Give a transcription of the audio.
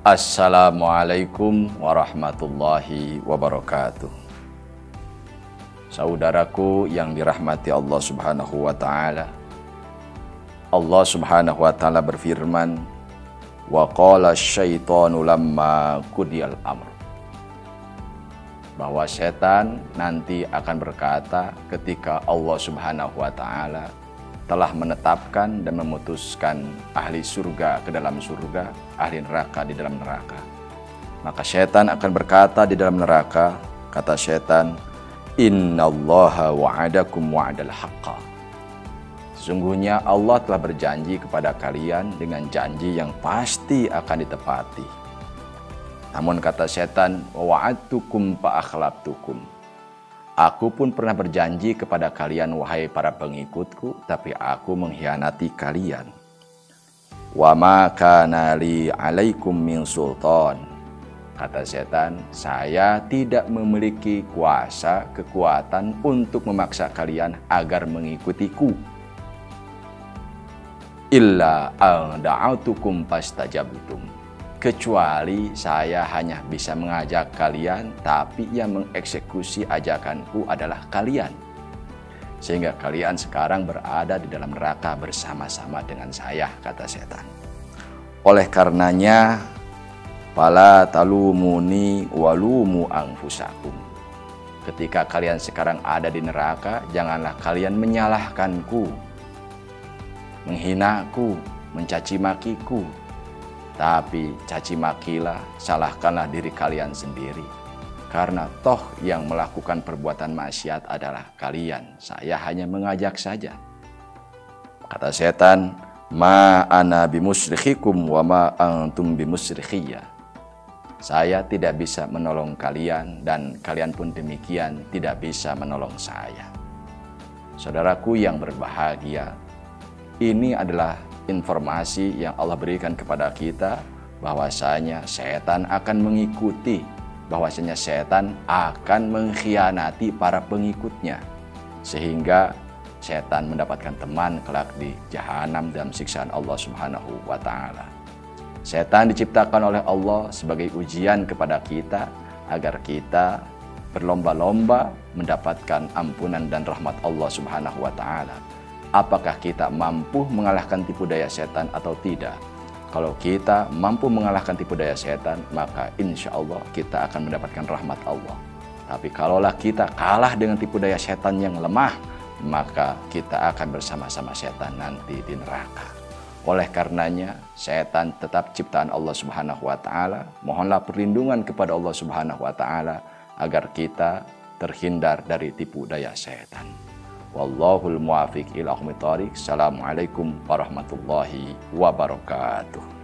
Assalamualaikum warahmatullahi wabarakatuh. Saudaraku yang dirahmati Allah Subhanahu wa taala. Allah Subhanahu wa taala berfirman, "Wa qala syaitanu lamma amr." Bahwa setan nanti akan berkata ketika Allah Subhanahu wa taala telah menetapkan dan memutuskan ahli surga ke dalam surga, ahli neraka di dalam neraka. Maka setan akan berkata di dalam neraka, kata setan, Innallaha wa'adakum wa'adal haqqa. Sesungguhnya Allah telah berjanji kepada kalian dengan janji yang pasti akan ditepati. Namun kata setan, wa'adtukum fa'akhlabtukum Aku pun pernah berjanji kepada kalian wahai para pengikutku, tapi aku mengkhianati kalian. Wa ma kana alaikum min sultan. Kata setan, saya tidak memiliki kuasa, kekuatan untuk memaksa kalian agar mengikutiku. Illa al da'autukum pastajabtum kecuali saya hanya bisa mengajak kalian, tapi yang mengeksekusi ajakanku adalah kalian. Sehingga kalian sekarang berada di dalam neraka bersama-sama dengan saya, kata setan. Oleh karenanya, Fala talumuni walumu angfusakum. Ketika kalian sekarang ada di neraka, janganlah kalian menyalahkanku, menghinaku, mencaci makiku, tapi caci makilah, salahkanlah diri kalian sendiri. Karena toh yang melakukan perbuatan maksiat adalah kalian. Saya hanya mengajak saja. Kata setan, Ma ana bimusrihikum wa ma antum bimusrihiyya. Saya tidak bisa menolong kalian dan kalian pun demikian tidak bisa menolong saya. Saudaraku yang berbahagia, ini adalah informasi yang Allah berikan kepada kita bahwasanya setan akan mengikuti bahwasanya setan akan mengkhianati para pengikutnya sehingga setan mendapatkan teman kelak di jahanam dalam siksaan Allah Subhanahu wa taala. Setan diciptakan oleh Allah sebagai ujian kepada kita agar kita berlomba-lomba mendapatkan ampunan dan rahmat Allah Subhanahu wa taala apakah kita mampu mengalahkan tipu daya setan atau tidak. Kalau kita mampu mengalahkan tipu daya setan, maka insya Allah kita akan mendapatkan rahmat Allah. Tapi kalaulah kita kalah dengan tipu daya setan yang lemah, maka kita akan bersama-sama setan nanti di neraka. Oleh karenanya, setan tetap ciptaan Allah Subhanahu wa taala. Mohonlah perlindungan kepada Allah Subhanahu wa taala agar kita terhindar dari tipu daya setan. Wallahul muwafiq ila Assalamualaikum warahmatullahi wabarakatuh.